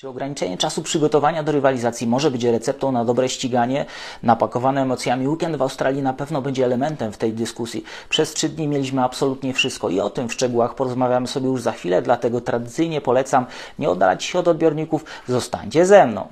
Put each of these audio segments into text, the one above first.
Czy ograniczenie czasu przygotowania do rywalizacji może być receptą na dobre ściganie? Napakowany emocjami weekend w Australii na pewno będzie elementem w tej dyskusji. Przez trzy dni mieliśmy absolutnie wszystko i o tym w szczegółach porozmawiamy sobie już za chwilę, dlatego tradycyjnie polecam nie oddalać się od odbiorników, zostańcie ze mną.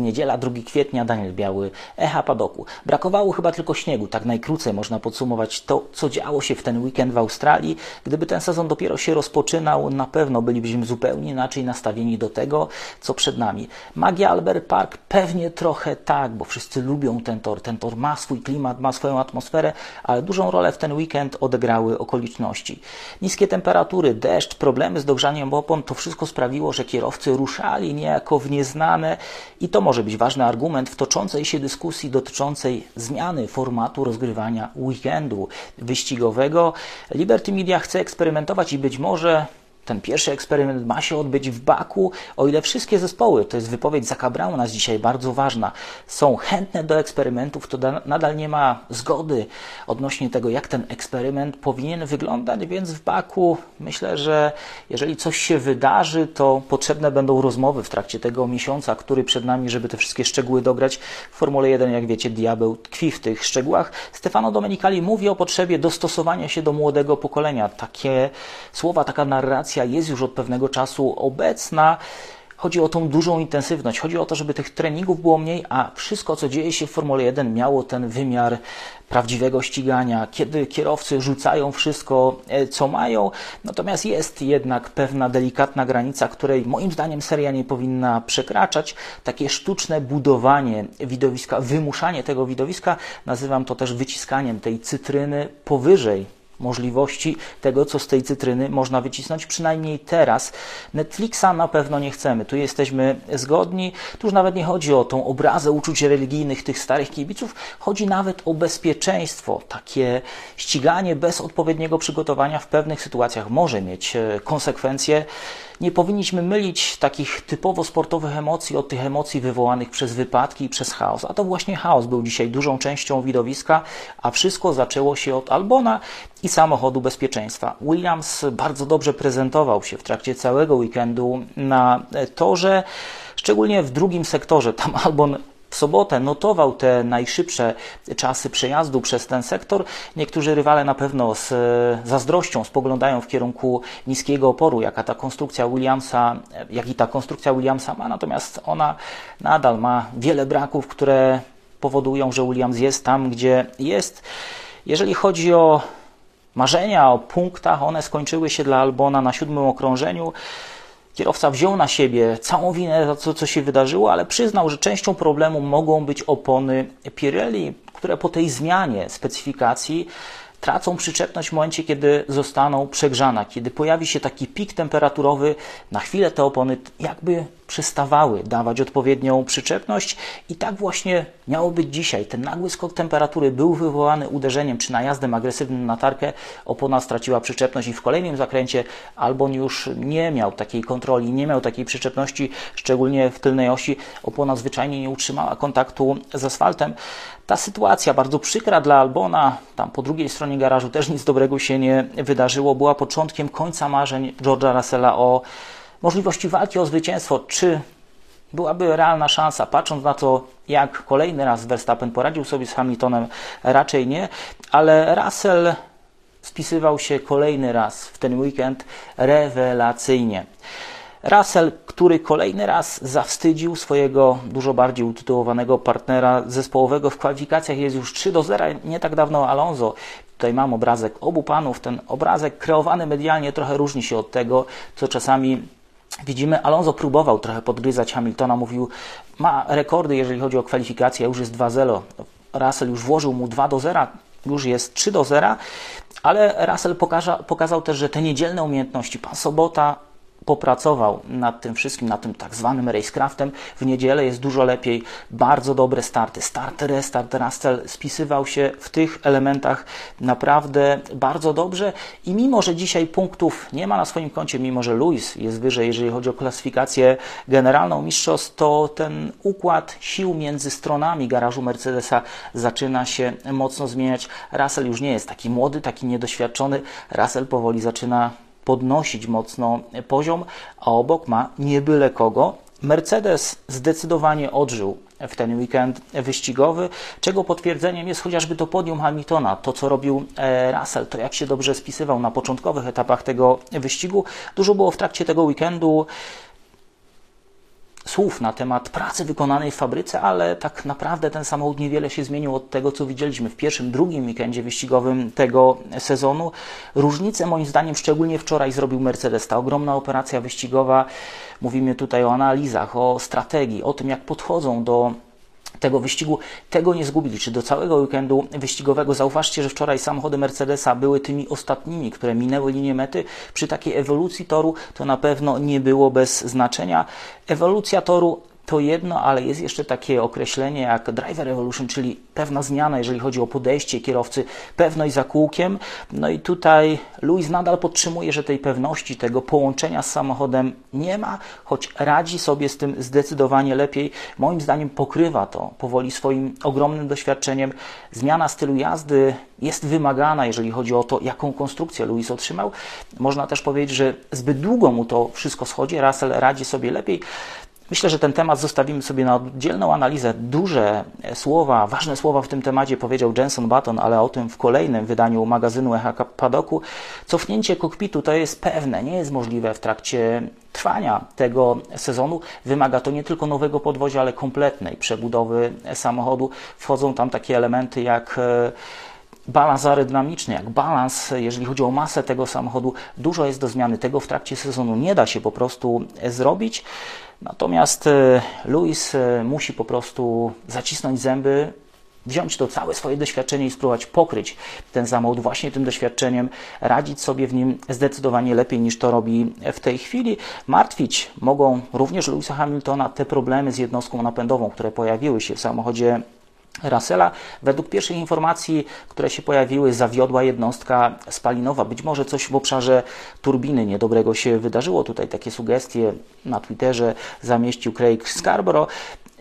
Jest niedziela, 2 kwietnia, Daniel Biały, Echa Padoku. Brakowało chyba tylko śniegu, tak najkrócej można podsumować to, co działo się w ten weekend w Australii. Gdyby ten sezon dopiero się rozpoczynał, na pewno bylibyśmy zupełnie inaczej nastawieni do tego, co przed nami. Magia Albert Park pewnie trochę tak, bo wszyscy lubią ten tor. Ten tor ma swój klimat, ma swoją atmosferę, ale dużą rolę w ten weekend odegrały okoliczności. Niskie temperatury, deszcz, problemy z dogrzaniem opon, to wszystko sprawiło, że kierowcy ruszali niejako w nieznane i to może być ważny argument w toczącej się dyskusji dotyczącej zmiany formatu rozgrywania weekendu wyścigowego. Liberty Media chce eksperymentować i być może ten pierwszy eksperyment ma się odbyć w Baku, o ile wszystkie zespoły, to jest wypowiedź Zaka Brauna dzisiaj bardzo ważna, są chętne do eksperymentów, to nadal nie ma zgody odnośnie tego, jak ten eksperyment powinien wyglądać, więc w Baku myślę, że jeżeli coś się wydarzy, to potrzebne będą rozmowy w trakcie tego miesiąca, który przed nami, żeby te wszystkie szczegóły dograć. W Formule 1, jak wiecie, diabeł tkwi w tych szczegółach. Stefano Domenicali mówi o potrzebie dostosowania się do młodego pokolenia. Takie słowa, taka narracja jest już od pewnego czasu obecna. Chodzi o tą dużą intensywność, chodzi o to, żeby tych treningów było mniej, a wszystko, co dzieje się w Formule 1, miało ten wymiar prawdziwego ścigania, kiedy kierowcy rzucają wszystko, e, co mają. Natomiast jest jednak pewna delikatna granica, której moim zdaniem seria nie powinna przekraczać. Takie sztuczne budowanie widowiska, wymuszanie tego widowiska, nazywam to też wyciskaniem tej cytryny powyżej możliwości tego, co z tej cytryny można wycisnąć, przynajmniej teraz. Netflixa na pewno nie chcemy. Tu jesteśmy zgodni. Tu już nawet nie chodzi o tą obrazę uczuć religijnych tych starych kibiców, chodzi nawet o bezpieczeństwo. Takie ściganie bez odpowiedniego przygotowania w pewnych sytuacjach może mieć e, konsekwencje nie powinniśmy mylić takich typowo sportowych emocji od tych emocji wywołanych przez wypadki i przez chaos. A to właśnie chaos był dzisiaj dużą częścią widowiska, a wszystko zaczęło się od Albona i samochodu bezpieczeństwa. Williams bardzo dobrze prezentował się w trakcie całego weekendu na torze, szczególnie w drugim sektorze. Tam Albon w sobotę notował te najszybsze czasy przejazdu przez ten sektor. Niektórzy rywale na pewno z zazdrością spoglądają w kierunku niskiego oporu, jaka ta konstrukcja Williamsa, jak i ta konstrukcja Williamsa ma, natomiast ona nadal ma wiele braków, które powodują, że Williams jest tam, gdzie jest. Jeżeli chodzi o marzenia o punktach, one skończyły się dla Albona na siódmym okrążeniu. Kierowca wziął na siebie całą winę za to, co się wydarzyło, ale przyznał, że częścią problemu mogą być opony Pirelli, które po tej zmianie specyfikacji tracą przyczepność w momencie, kiedy zostaną przegrzane, kiedy pojawi się taki pik temperaturowy, na chwilę te opony jakby przestawały dawać odpowiednią przyczepność i tak właśnie miało być dzisiaj. Ten nagły skok temperatury był wywołany uderzeniem czy najazdem agresywnym na tarkę, opona straciła przyczepność i w kolejnym zakręcie Albon już nie miał takiej kontroli, nie miał takiej przyczepności, szczególnie w tylnej osi, opona zwyczajnie nie utrzymała kontaktu z asfaltem. Ta sytuacja bardzo przykra dla Albona, tam po drugiej stronie garażu też nic dobrego się nie wydarzyło, była początkiem końca marzeń George'a Russella o możliwości walki o zwycięstwo, czy byłaby realna szansa, patrząc na to, jak kolejny raz Verstappen poradził sobie z Hamiltonem, raczej nie, ale Russell spisywał się kolejny raz w ten weekend rewelacyjnie. Russell, który kolejny raz zawstydził swojego dużo bardziej utytułowanego partnera zespołowego w kwalifikacjach, jest już 3 do 0. Nie tak dawno Alonso. Tutaj mam obrazek obu panów. Ten obrazek kreowany medialnie trochę różni się od tego, co czasami Widzimy, Alonso próbował trochę podgryzać Hamiltona, mówił, ma rekordy, jeżeli chodzi o kwalifikację, już jest 2-0. Russell już włożył mu 2 do 0, już jest 3 do 0, ale Russell pokaza, pokazał też, że te niedzielne umiejętności, pan Sobota popracował nad tym wszystkim, nad tym tak zwanym racecraftem. W niedzielę jest dużo lepiej, bardzo dobre starty. Start, restart, Russell spisywał się w tych elementach naprawdę bardzo dobrze i mimo, że dzisiaj punktów nie ma na swoim koncie, mimo, że Lewis jest wyżej, jeżeli chodzi o klasyfikację generalną mistrzostw, to ten układ sił między stronami garażu Mercedesa zaczyna się mocno zmieniać. Russell już nie jest taki młody, taki niedoświadczony. Russell powoli zaczyna podnosić mocno poziom, a obok ma nie byle kogo. Mercedes zdecydowanie odżył w ten weekend wyścigowy, czego potwierdzeniem jest chociażby to podium Hamiltona, to co robił e, Russell, to jak się dobrze spisywał na początkowych etapach tego wyścigu. Dużo było w trakcie tego weekendu słów na temat pracy wykonanej w fabryce, ale tak naprawdę ten samochód niewiele się zmienił od tego, co widzieliśmy w pierwszym, drugim weekendzie wyścigowym tego sezonu. Różnicę moim zdaniem szczególnie wczoraj zrobił Mercedes. Ta ogromna operacja wyścigowa, mówimy tutaj o analizach, o strategii, o tym jak podchodzą do tego wyścigu, tego nie zgubili, czy do całego weekendu wyścigowego. Zauważcie, że wczoraj samochody Mercedesa były tymi ostatnimi, które minęły linię mety. Przy takiej ewolucji toru to na pewno nie było bez znaczenia. Ewolucja toru to jedno, ale jest jeszcze takie określenie jak driver evolution, czyli pewna zmiana, jeżeli chodzi o podejście kierowcy, pewność za kółkiem. No i tutaj Luis nadal podtrzymuje, że tej pewności, tego połączenia z samochodem nie ma, choć radzi sobie z tym zdecydowanie lepiej. Moim zdaniem pokrywa to powoli swoim ogromnym doświadczeniem. Zmiana stylu jazdy jest wymagana, jeżeli chodzi o to, jaką konstrukcję Luis otrzymał. Można też powiedzieć, że zbyt długo mu to wszystko schodzi. Russell radzi sobie lepiej. Myślę, że ten temat zostawimy sobie na oddzielną analizę. Duże słowa, ważne słowa w tym temacie powiedział Jenson Button, ale o tym w kolejnym wydaniu magazynu Echa Padoku. Cofnięcie kokpitu to jest pewne, nie jest możliwe w trakcie trwania tego sezonu. Wymaga to nie tylko nowego podwozia, ale kompletnej przebudowy samochodu. Wchodzą tam takie elementy jak e, balans aerodynamiczny, jak balans, jeżeli chodzi o masę tego samochodu, dużo jest do zmiany. Tego w trakcie sezonu nie da się po prostu zrobić. Natomiast e, Luis e, musi po prostu zacisnąć zęby, wziąć to całe swoje doświadczenie i spróbować pokryć ten samochód właśnie tym doświadczeniem, radzić sobie w nim zdecydowanie lepiej niż to robi w tej chwili. Martwić mogą również Louisa Hamiltona te problemy z jednostką napędową, które pojawiły się w samochodzie Russella. Według pierwszych informacji, które się pojawiły, zawiodła jednostka spalinowa. Być może coś w obszarze turbiny niedobrego się wydarzyło. Tutaj takie sugestie na Twitterze zamieścił Craig Scarborough.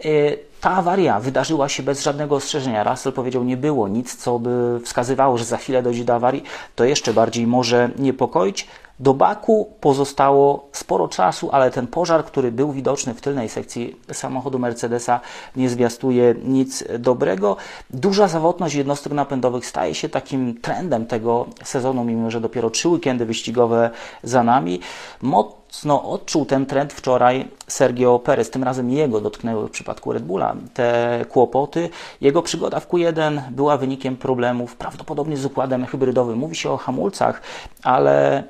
Y, ta awaria wydarzyła się bez żadnego ostrzeżenia. Russell powiedział, nie było nic, co by wskazywało, że za chwilę dojdzie do awarii. To jeszcze bardziej może niepokoić. Do Baku pozostało sporo czasu, ale ten pożar, który był widoczny w tylnej sekcji samochodu Mercedesa, nie zwiastuje nic dobrego. Duża zawodność jednostek napędowych staje się takim trendem tego sezonu, mimo że dopiero trzy weekendy wyścigowe za nami. Mocno odczuł ten trend wczoraj Sergio Perez. Tym razem jego dotknęły w przypadku Red Bulla te kłopoty. Jego przygoda w Q1 była wynikiem problemów prawdopodobnie z układem hybrydowym. Mówi się o hamulcach, ale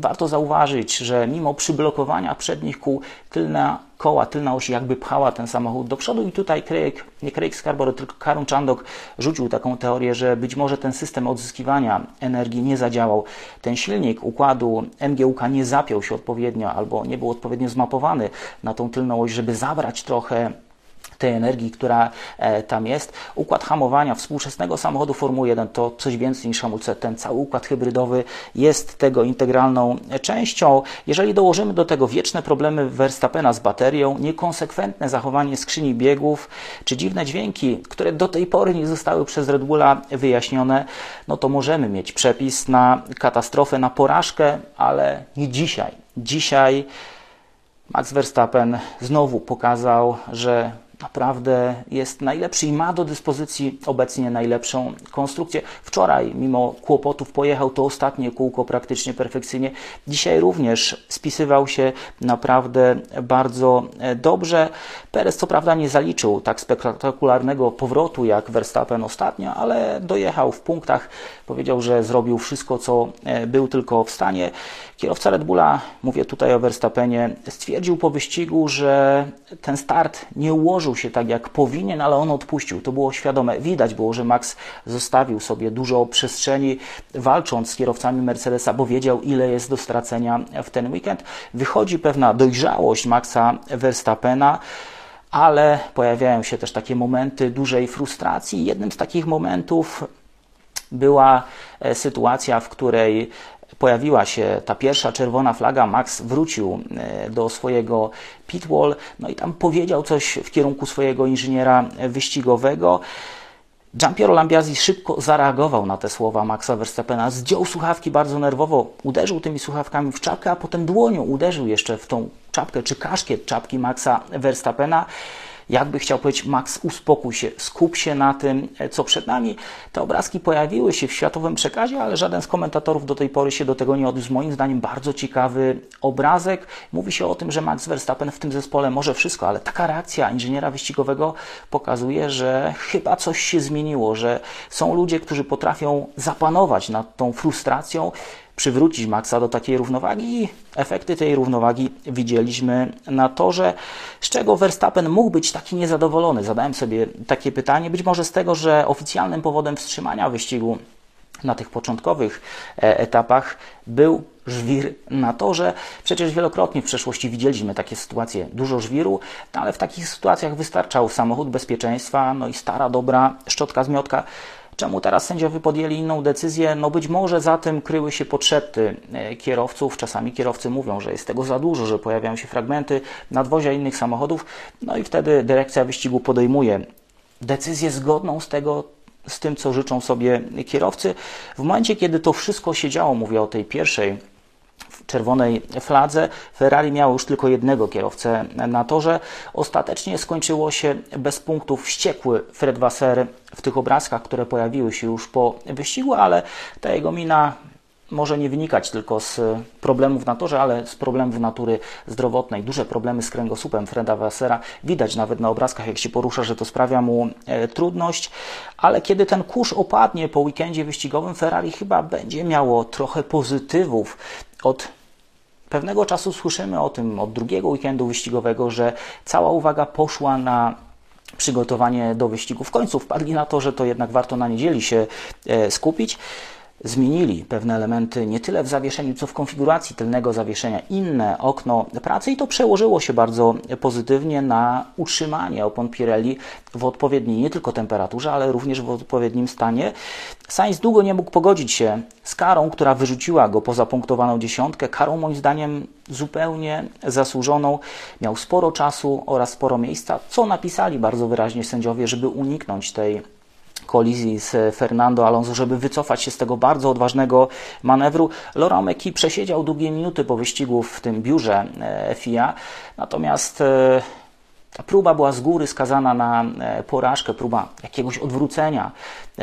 Warto zauważyć, że mimo przyblokowania przednich kół, tylna koła, tylna oś jakby pchała ten samochód do przodu i tutaj Craig, nie Craig Scarborough, tylko Karun Chandok rzucił taką teorię, że być może ten system odzyskiwania energii nie zadziałał. Ten silnik układu MGUK nie zapiął się odpowiednio albo nie był odpowiednio zmapowany na tą tylną oś, żeby zabrać trochę tej energii, która e, tam jest. Układ hamowania współczesnego samochodu Formuły 1 to coś więcej niż hamulce. Ten cały układ hybrydowy jest tego integralną częścią. Jeżeli dołożymy do tego wieczne problemy Verstappena z baterią, niekonsekwentne zachowanie skrzyni biegów, czy dziwne dźwięki, które do tej pory nie zostały przez Red Bulla wyjaśnione, no to możemy mieć przepis na katastrofę, na porażkę, ale nie dzisiaj. Dzisiaj Max Verstappen znowu pokazał, że naprawdę jest najlepszy i ma do dyspozycji obecnie najlepszą konstrukcję. Wczoraj, mimo kłopotów, pojechał to ostatnie kółko praktycznie perfekcyjnie. Dzisiaj również spisywał się naprawdę bardzo e, dobrze. Perez co prawda nie zaliczył tak spektakularnego powrotu jak Verstappen ostatnio, ale dojechał w punktach. Powiedział, że zrobił wszystko, co e, był tylko w stanie. Kierowca Red Bulla, mówię tutaj o Verstappenie, stwierdził po wyścigu, że ten start nie ułożył złożył się tak, jak powinien, ale on odpuścił. To było świadome. Widać było, że Max zostawił sobie dużo przestrzeni, walcząc z kierowcami Mercedesa, bo wiedział, ile jest do stracenia w ten weekend. Wychodzi pewna dojrzałość Maxa Verstappena ale pojawiają się też takie momenty dużej frustracji. Jednym z takich momentów była e, sytuacja, w której pojawiła się ta pierwsza czerwona flaga, Max wrócił e, do swojego pitwall, no i tam powiedział coś w kierunku swojego inżyniera wyścigowego. Giampiero Lambiasi szybko zareagował na te słowa Maxa Verstappena, zdjął słuchawki bardzo nerwowo, uderzył tymi słuchawkami w czapkę, a potem dłonią uderzył jeszcze w tą czapkę czy kaszkiet czapki Maxa Verstappena jakby chciał powiedzieć, Max, uspokój się, skup się na tym, e, co przed nami. Te obrazki pojawiły się w światowym przekazie, ale żaden z komentatorów do tej pory się do tego nie odniósł. Moim zdaniem bardzo ciekawy obrazek. Mówi się o tym, że Max Verstappen w tym zespole może wszystko, ale taka reakcja inżyniera wyścigowego pokazuje, że chyba coś się zmieniło, że są ludzie, którzy potrafią zapanować nad tą frustracją, przywrócić Maxa do takiej równowagi efekty tej równowagi widzieliśmy na torze, z czego Verstappen mógł być taki niezadowolony. Zadałem sobie takie pytanie, być może z tego, że oficjalnym powodem wstrzymania wyścigu na tych początkowych e, etapach był żwir na torze. Przecież wielokrotnie w przeszłości widzieliśmy takie sytuacje, dużo żwiru, no ale w takich sytuacjach wystarczał samochód bezpieczeństwa, no i stara, dobra szczotka, zmiotka. Czemu teraz sędziowie podjęli inną decyzję? No być może za tym kryły się potrzeby e, kierowców. Czasami kierowcy mówią, że jest tego za dużo, że pojawiają się fragmenty nadwozia innych samochodów. No i wtedy dyrekcja wyścigu podejmuje decyzję zgodną z tego, z tym, co życzą sobie kierowcy. W momencie, kiedy to wszystko się działo, mówię o tej pierwszej czerwonej fladze. Ferrari miało już tylko jednego kierowcę na torze. Ostatecznie skończyło się bez punktów. Wściekły Fred Wasser w tych obrazkach, które pojawiły się już po wyścigu, ale ta jego mina może nie wynikać tylko z problemów na torze, ale z problemów natury zdrowotnej. Duże problemy z kręgosłupem Freda Wassera. Widać nawet na obrazkach, jak się porusza, że to sprawia mu e, trudność. Ale kiedy ten kurz opadnie po weekendzie wyścigowym, Ferrari chyba będzie miało trochę pozytywów od pewnego czasu słyszymy o tym od drugiego weekendu wyścigowego, że cała uwaga poszła na przygotowanie do wyścigu. W końcu wpadli na to, że to jednak warto na niedzieli się e, skupić zmienili pewne elementy nie tyle w zawieszeniu, co w konfiguracji tylnego zawieszenia, inne okno pracy i to przełożyło się bardzo pozytywnie na utrzymanie opon Pirelli w odpowiedniej nie tylko temperaturze, ale również w odpowiednim stanie. Sainz długo nie mógł pogodzić się z karą, która wyrzuciła go poza punktowaną dziesiątkę. Karą moim zdaniem zupełnie zasłużoną. Miał sporo czasu oraz sporo miejsca, co napisali bardzo wyraźnie sędziowie, żeby uniknąć tej kolizji z Fernando Alonso, żeby wycofać się z tego bardzo odważnego manewru. Laurent Meki przesiedział długie minuty po wyścigu w tym biurze e, FIA, natomiast e, ta próba była z góry skazana na e, porażkę, próba jakiegoś odwrócenia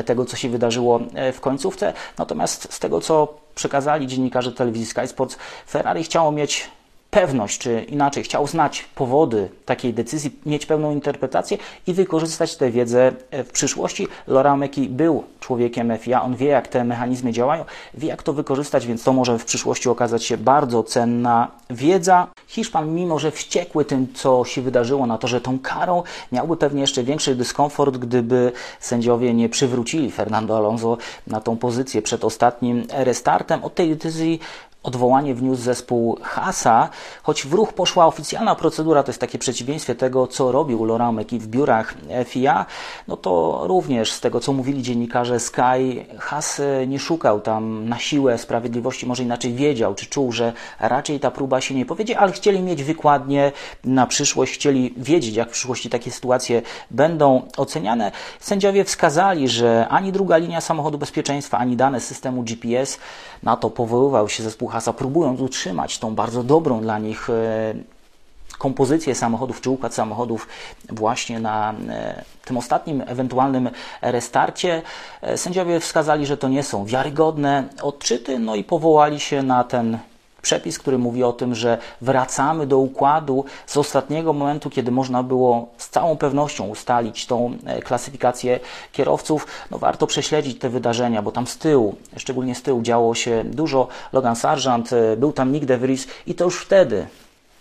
tego, co się wydarzyło w końcówce. Natomiast z tego, co przekazali dziennikarze telewizji Sky Sports, Ferrari chciało mieć pewność, czy inaczej chciał znać powody takiej decyzji, mieć pełną interpretację i wykorzystać tę wiedzę e, w przyszłości. Laurent Meki był człowiekiem FIA, on wie, jak te mechanizmy działają, wie, jak to wykorzystać, więc to może w przyszłości okazać się bardzo cenna wiedza. Hiszpan, mimo że wściekły tym, co się wydarzyło na to, że tą karą, miałby pewnie jeszcze większy dyskomfort, gdyby sędziowie nie przywrócili Fernando Alonso na tą pozycję przed ostatnim restartem. Od tej decyzji odwołanie wniósł zespół Hasa, choć w ruch poszła oficjalna procedura, to jest takie przeciwieństwie tego, co robił Laurent w biurach FIA, no to również z tego, co mówili dziennikarze Sky, Has nie szukał tam na siłę sprawiedliwości, może inaczej wiedział, czy czuł, że raczej ta próba się nie powiedzie, ale chcieli mieć wykładnie na przyszłość, chcieli wiedzieć, jak w przyszłości takie sytuacje będą oceniane. Sędziowie wskazali, że ani druga linia samochodu bezpieczeństwa, ani dane systemu GPS, na to powoływał się zespół Hasa, próbując utrzymać tą bardzo dobrą dla nich e, kompozycję samochodów czy układ samochodów właśnie na e, tym ostatnim ewentualnym restarcie. E, sędziowie wskazali, że to nie są wiarygodne odczyty, no i powołali się na ten przepis, który mówi o tym, że wracamy do układu z ostatniego momentu, kiedy można było z całą pewnością ustalić tą e, klasyfikację kierowców. No warto prześledzić te wydarzenia, bo tam z tyłu, szczególnie z tyłu działo się dużo. Logan Sargent, e, był tam Nick De Vries i to już wtedy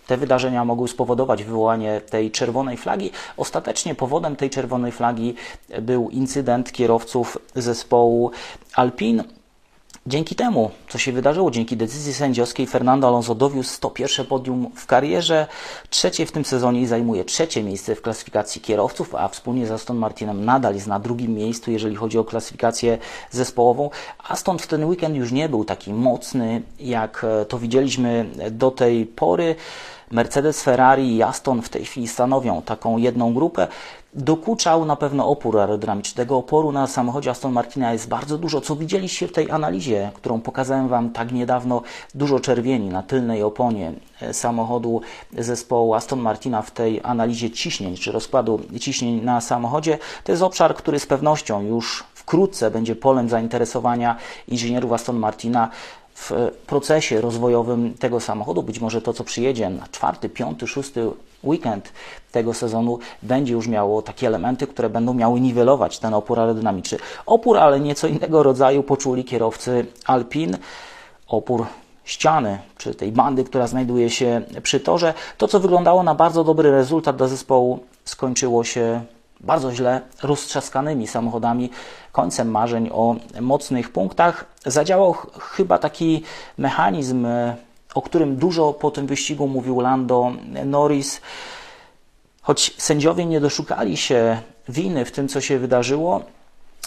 te wydarzenia mogły spowodować wywołanie tej czerwonej flagi. Ostatecznie powodem tej czerwonej flagi był incydent kierowców zespołu Alpine. Dzięki temu, co się wydarzyło, dzięki decyzji sędziowskiej, Fernando Alonso dowiózł 101 podium w karierze, trzecie w tym sezonie i zajmuje trzecie miejsce w klasyfikacji kierowców, a wspólnie z Aston Martinem nadal jest na drugim miejscu, jeżeli chodzi o klasyfikację zespołową. Aston w ten weekend już nie był taki mocny, jak to widzieliśmy do tej pory. Mercedes, Ferrari i Aston w tej chwili stanowią taką jedną grupę. Dokuczał na pewno opór aerodynamiczny. Tego oporu na samochodzie Aston Martina jest bardzo dużo, co widzieliście w tej analizie, którą pokazałem Wam tak niedawno. Dużo czerwieni na tylnej oponie e, samochodu zespołu Aston Martina w tej analizie ciśnień, czy rozkładu ciśnień na samochodzie. To jest obszar, który z pewnością już wkrótce będzie polem zainteresowania inżynierów Aston Martina w procesie rozwojowym tego samochodu. Być może to, co przyjedzie na czwarty, piąty, szósty weekend tego sezonu, będzie już miało takie elementy, które będą miały niwelować ten opór aerodynamiczny. Opór, ale nieco innego rodzaju poczuli kierowcy Alpin. Opór ściany, czy tej bandy, która znajduje się przy torze. To, co wyglądało na bardzo dobry rezultat dla zespołu, skończyło się bardzo źle roztrzaskanymi samochodami, końcem marzeń o mocnych punktach. Zadziałał chyba taki mechanizm, o którym dużo po tym wyścigu mówił Lando Norris. Choć sędziowie nie doszukali się winy w tym, co się wydarzyło,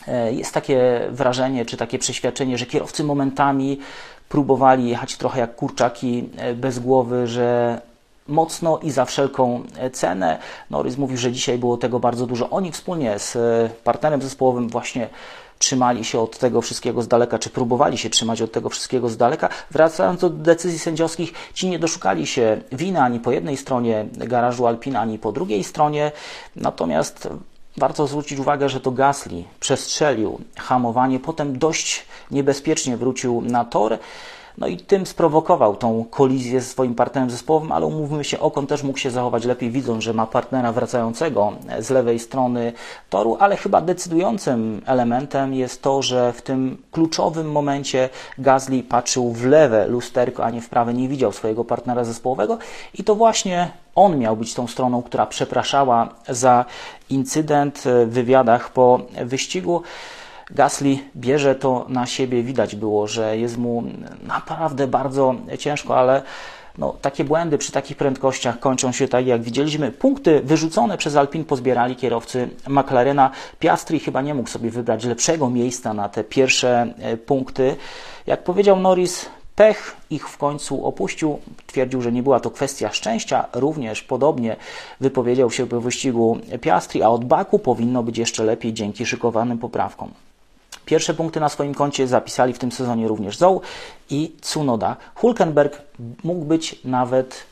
e, jest takie wrażenie, czy takie przeświadczenie, że kierowcy momentami próbowali jechać trochę jak kurczaki e, bez głowy, że mocno i za wszelką cenę. Norris mówił, że dzisiaj było tego bardzo dużo. Oni wspólnie z partnerem zespołowym właśnie trzymali się od tego wszystkiego z daleka, czy próbowali się trzymać od tego wszystkiego z daleka. Wracając do decyzji sędziowskich, ci nie doszukali się winy ani po jednej stronie garażu Alpina, ani po drugiej stronie. Natomiast Warto zwrócić uwagę, że to Gasly przestrzelił hamowanie, potem dość niebezpiecznie wrócił na tor. No i tym sprowokował tą kolizję z swoim partnerem zespołowym, ale umówmy się, Okon też mógł się zachować lepiej, widząc, że ma partnera wracającego z lewej strony toru, ale chyba decydującym elementem jest to, że w tym kluczowym momencie Gasly patrzył w lewe lusterko, a nie w prawe, nie widział swojego partnera zespołowego i to właśnie on miał być tą stroną, która przepraszała za incydent w wywiadach po wyścigu. Gasly bierze to na siebie, widać było, że jest mu naprawdę bardzo ciężko, ale no, takie błędy przy takich prędkościach kończą się tak, jak widzieliśmy. Punkty wyrzucone przez Alpin pozbierali kierowcy McLarena. Piastri chyba nie mógł sobie wybrać lepszego miejsca na te pierwsze e, punkty. Jak powiedział Norris, pech ich w końcu opuścił. Twierdził, że nie była to kwestia szczęścia. Również podobnie wypowiedział się po wyścigu Piastri, a od Baku powinno być jeszcze lepiej dzięki szykowanym poprawkom. Pierwsze punkty na swoim koncie zapisali w tym sezonie również Zou i Tsunoda. Hulkenberg mógł być nawet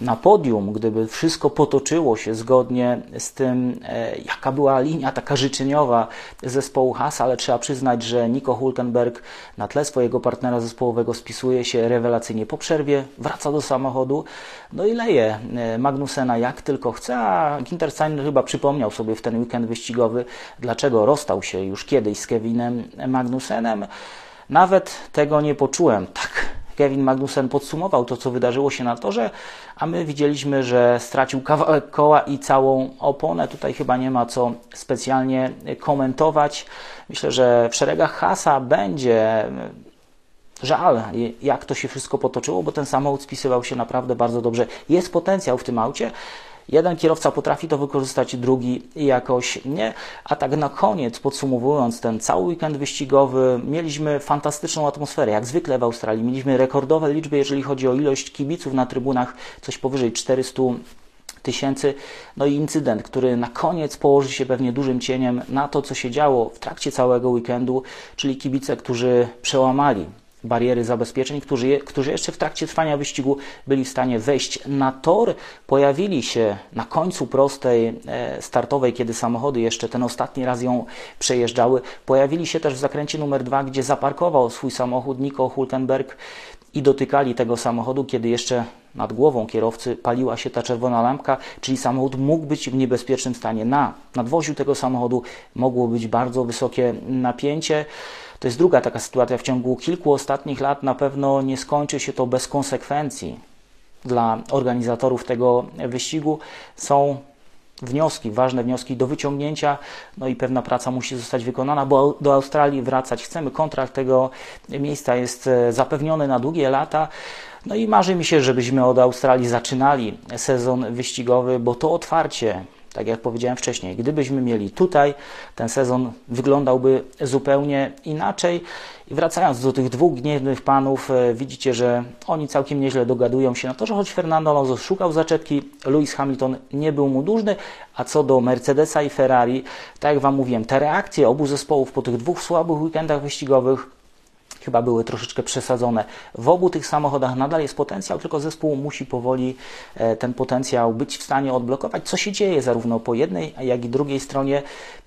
na podium, gdyby wszystko potoczyło się zgodnie z tym, e, jaka była linia taka życzeniowa zespołu Haas, ale trzeba przyznać, że Nico Hulkenberg na tle swojego partnera zespołowego spisuje się rewelacyjnie po przerwie, wraca do samochodu, no i leje e, Magnusena jak tylko chce, a Ginter Steiner chyba przypomniał sobie w ten weekend wyścigowy, dlaczego rozstał się już kiedyś z Kevinem Magnusenem. Nawet tego nie poczułem. Tak Kevin Magnussen podsumował to, co wydarzyło się na torze, a my widzieliśmy, że stracił kawałek koła i całą oponę. Tutaj chyba nie ma co specjalnie komentować. Myślę, że w szeregach Hasa będzie żal, jak to się wszystko potoczyło, bo ten samochód spisywał się naprawdę bardzo dobrze. Jest potencjał w tym aucie. Jeden kierowca potrafi to wykorzystać, drugi jakoś nie. A tak na koniec, podsumowując ten cały weekend wyścigowy, mieliśmy fantastyczną atmosferę, jak zwykle w Australii. Mieliśmy rekordowe liczby, jeżeli chodzi o ilość kibiców na trybunach, coś powyżej 400 tysięcy. No i incydent, który na koniec położy się pewnie dużym cieniem na to, co się działo w trakcie całego weekendu, czyli kibice, którzy przełamali bariery zabezpieczeń, którzy, którzy jeszcze w trakcie trwania wyścigu byli w stanie wejść na tor, pojawili się na końcu prostej e, startowej, kiedy samochody jeszcze ten ostatni raz ją przejeżdżały. Pojawili się też w zakręcie numer dwa, gdzie zaparkował swój samochód Nico Hulkenberg i dotykali tego samochodu, kiedy jeszcze nad głową kierowcy paliła się ta czerwona lampka, czyli samochód mógł być w niebezpiecznym stanie. Na nadwoziu tego samochodu mogło być bardzo wysokie napięcie. To jest druga taka sytuacja w ciągu kilku ostatnich lat. Na pewno nie skończy się to bez konsekwencji dla organizatorów tego wyścigu są wnioski, ważne wnioski do wyciągnięcia, no i pewna praca musi zostać wykonana, bo do Australii wracać chcemy. Kontrakt tego miejsca jest e, zapewniony na długie lata. No i marzy mi się, żebyśmy od Australii zaczynali sezon wyścigowy, bo to otwarcie tak jak powiedziałem wcześniej, gdybyśmy mieli tutaj, ten sezon wyglądałby zupełnie inaczej. I wracając do tych dwóch gniewnych panów, e, widzicie, że oni całkiem nieźle dogadują się na to, że choć Fernando Alonso szukał zaczepki, Lewis Hamilton nie był mu dłużny, a co do Mercedesa i Ferrari, tak jak Wam mówiłem, te reakcje obu zespołów po tych dwóch słabych weekendach wyścigowych chyba były troszeczkę przesadzone. W obu tych samochodach nadal jest potencjał, tylko zespół musi powoli e, ten potencjał być w stanie odblokować, co się dzieje zarówno po jednej, jak i drugiej stronie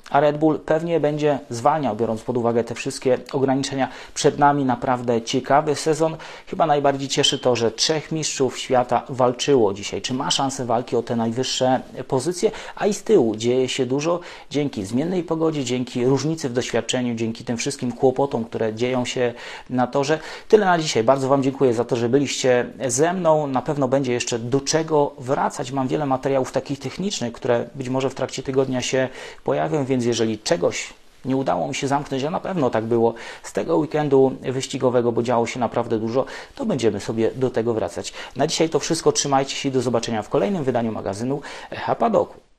a Red Bull pewnie będzie zwalniał, biorąc pod uwagę te wszystkie ograniczenia. Przed nami naprawdę ciekawy sezon. Chyba najbardziej cieszy to, że trzech mistrzów świata walczyło dzisiaj. Czy ma szansę walki o te najwyższe pozycje? A i z tyłu dzieje się dużo dzięki zmiennej pogodzie, dzięki różnicy w doświadczeniu, dzięki tym wszystkim kłopotom, które dzieją się na torze. Tyle na dzisiaj. Bardzo Wam dziękuję za to, że byliście ze mną. Na pewno będzie jeszcze do czego wracać. Mam wiele materiałów takich technicznych, które być może w trakcie tygodnia się pojawią, więc jeżeli czegoś nie udało mi się zamknąć, a na pewno tak było z tego weekendu wyścigowego, bo działo się naprawdę dużo, to będziemy sobie do tego wracać. Na dzisiaj to wszystko. Trzymajcie się i do zobaczenia w kolejnym wydaniu magazynu Hapadoku.